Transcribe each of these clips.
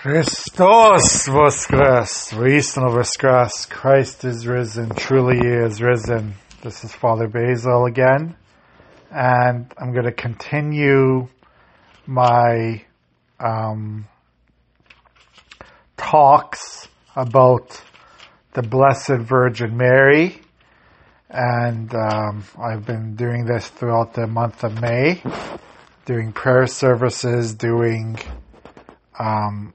Christos Voskres, Voistino Voskres, Christ is risen, truly he is risen. This is Father Basil again, and I'm going to continue my um, talks about the Blessed Virgin Mary, and um, I've been doing this throughout the month of May, doing prayer services, doing um,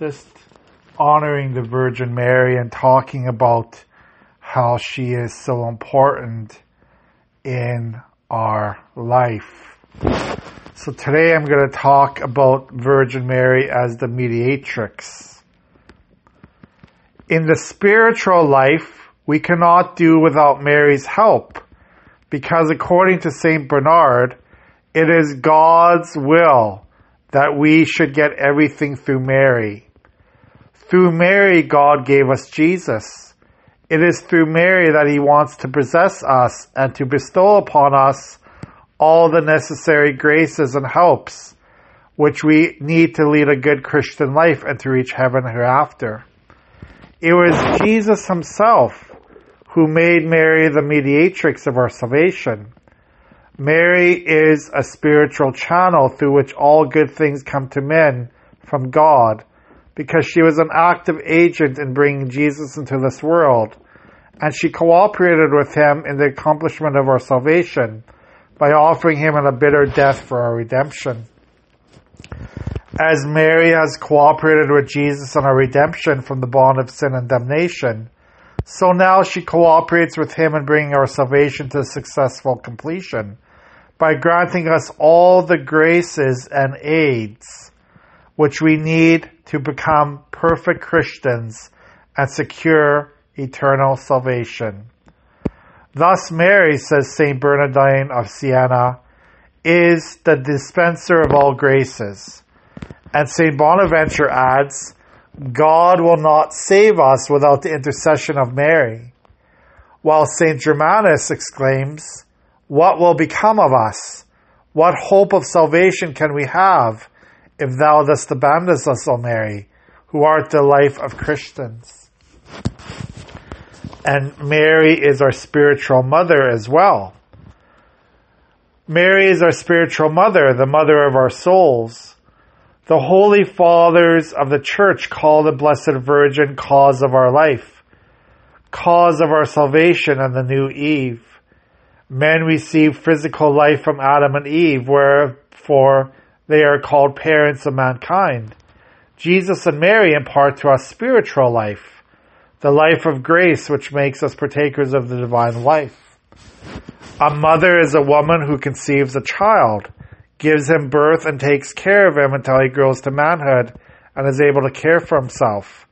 just honoring the Virgin Mary and talking about how she is so important in our life. So today I'm going to talk about Virgin Mary as the mediatrix. In the spiritual life, we cannot do without Mary's help because according to St. Bernard, it is God's will that we should get everything through Mary. Through Mary, God gave us Jesus. It is through Mary that He wants to possess us and to bestow upon us all the necessary graces and helps which we need to lead a good Christian life and to reach heaven hereafter. It was Jesus Himself who made Mary the mediatrix of our salvation. Mary is a spiritual channel through which all good things come to men from God because she was an active agent in bringing Jesus into this world, and she cooperated with him in the accomplishment of our salvation by offering him in a bitter death for our redemption. As Mary has cooperated with Jesus in our redemption from the bond of sin and damnation, so now she cooperates with him in bringing our salvation to successful completion by granting us all the graces and aids which we need to become perfect Christians and secure eternal salvation. Thus, Mary, says St. Bernardine of Siena, is the dispenser of all graces. And St. Bonaventure adds, God will not save us without the intercession of Mary. While St. Germanus exclaims, What will become of us? What hope of salvation can we have if thou dost abandon us, O Mary, who art the life of Christians. And Mary is our spiritual mother as well. Mary is our spiritual mother, the mother of our souls. The holy fathers of the church call the Blessed Virgin cause of our life, cause of our salvation and the new Eve. Men receive physical life from Adam and Eve, wherefore they are called parents of mankind. Jesus and Mary impart to us spiritual life, the life of grace which makes us partakers of the divine life. A mother is a woman who conceives a child, gives him birth and takes care of him until he grows to manhood and is able to care for himself.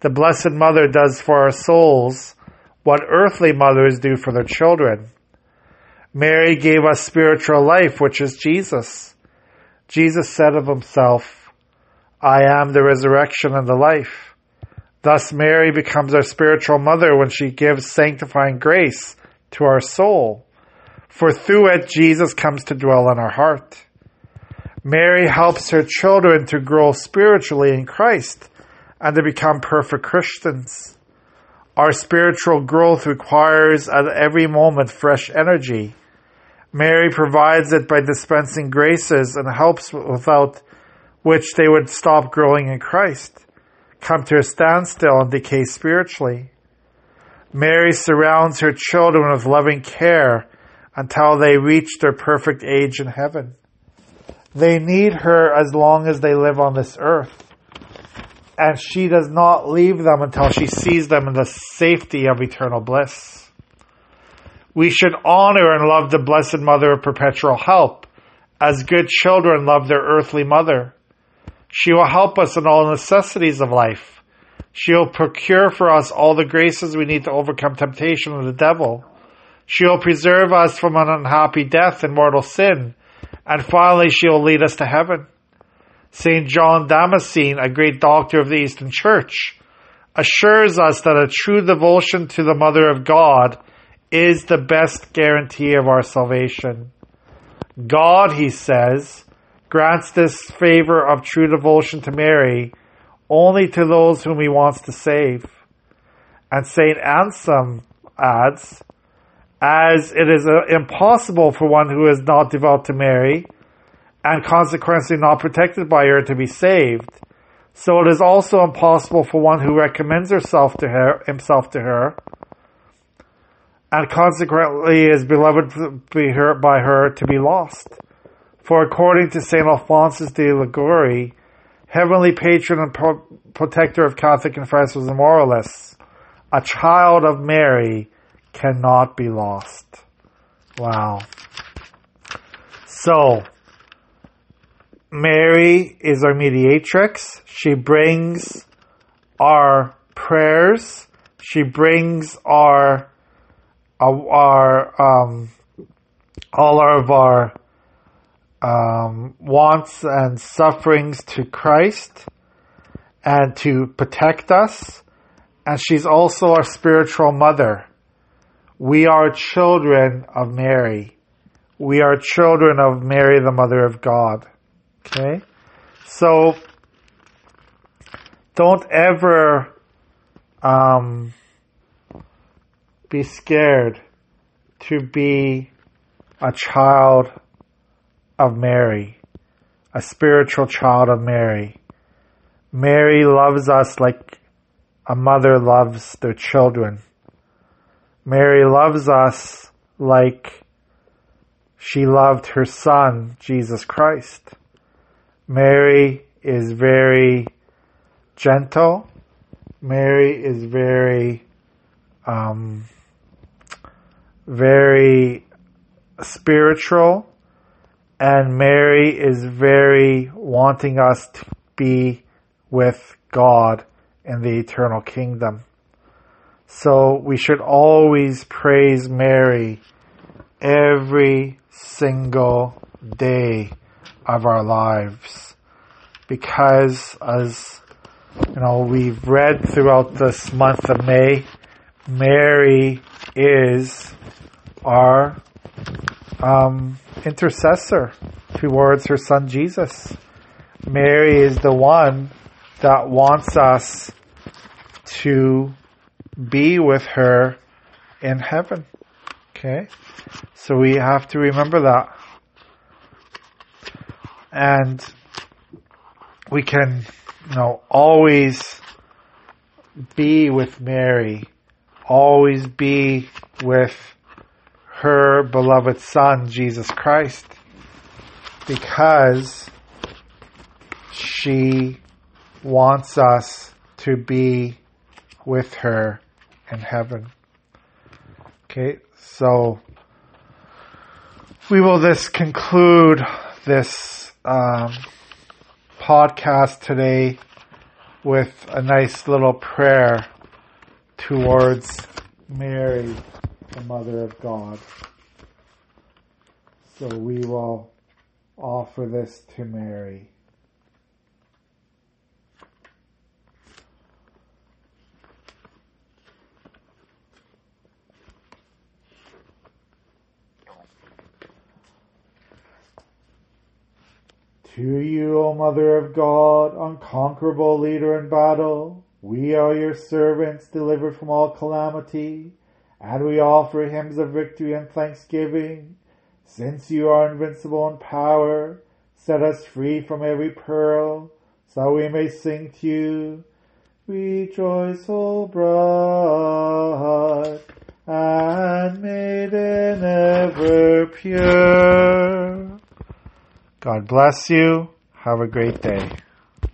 The Blessed Mother does for our souls what earthly mothers do for their children. Mary gave us spiritual life, which is Jesus. Jesus said of himself, I am the resurrection and the life. Thus Mary becomes our spiritual mother when she gives sanctifying grace to our soul. For through it, Jesus comes to dwell in our heart. Mary helps her children to grow spiritually in Christ and to become perfect Christians. Our spiritual growth requires at every moment fresh energy Mary provides it by dispensing graces and helps without which they would stop growing in Christ, come to a standstill and decay spiritually. Mary surrounds her children with loving care until they reach their perfect age in heaven. They need her as long as they live on this earth. And she does not leave them until she sees them in the safety of eternal bliss. We should honor and love the Blessed Mother of Perpetual Help, as good children love their earthly mother. She will help us in all necessities of life. She will procure for us all the graces we need to overcome temptation of the devil. She will preserve us from an unhappy death and mortal sin. And finally, she will lead us to heaven. St. John Damascene, a great doctor of the Eastern Church, assures us that a true devotion to the Mother of God is the best guarantee of our salvation. God, he says, grants this favor of true devotion to Mary only to those whom he wants to save. And St. Anselm adds, as it is uh, impossible for one who is not devout to Mary, and consequently not protected by her to be saved, so it is also impossible for one who recommends herself to her, himself to her, and consequently is beloved by her to be lost. For according to St. Alphonsus de Liguori, heavenly patron and pro- protector of Catholic confessors and moralists, a child of Mary cannot be lost. Wow. So, Mary is our mediatrix. She brings our prayers. She brings our, our, um, all of our um, wants and sufferings to Christ and to protect us. And she's also our spiritual mother. We are children of Mary. We are children of Mary, the mother of God. Okay? So, don't ever um, be scared to be a child of Mary, a spiritual child of Mary. Mary loves us like a mother loves their children. Mary loves us like she loved her son, Jesus Christ. Mary is very gentle. Mary is very, um, very spiritual. And Mary is very wanting us to be with God in the eternal kingdom. So we should always praise Mary every single day of our lives. Because as you know, we've read throughout this month of May, Mary is our um, intercessor towards her son Jesus. Mary is the one that wants us to be with her in heaven. Okay? So we have to remember that. And we can, you know, always be with Mary, always be with her beloved son, Jesus Christ, because she wants us to be with her in heaven. Okay, so we will this conclude this um, podcast today with a nice little prayer towards Mary, the Mother of God. So we will offer this to Mary. To you, O Mother of God, unconquerable leader in battle, we are your servants delivered from all calamity, and we offer hymns of victory and thanksgiving. Since you are invincible in power, set us free from every peril, so we may sing to you. Rejoice, O bride, and maiden ever pure. God bless you. Have a great day.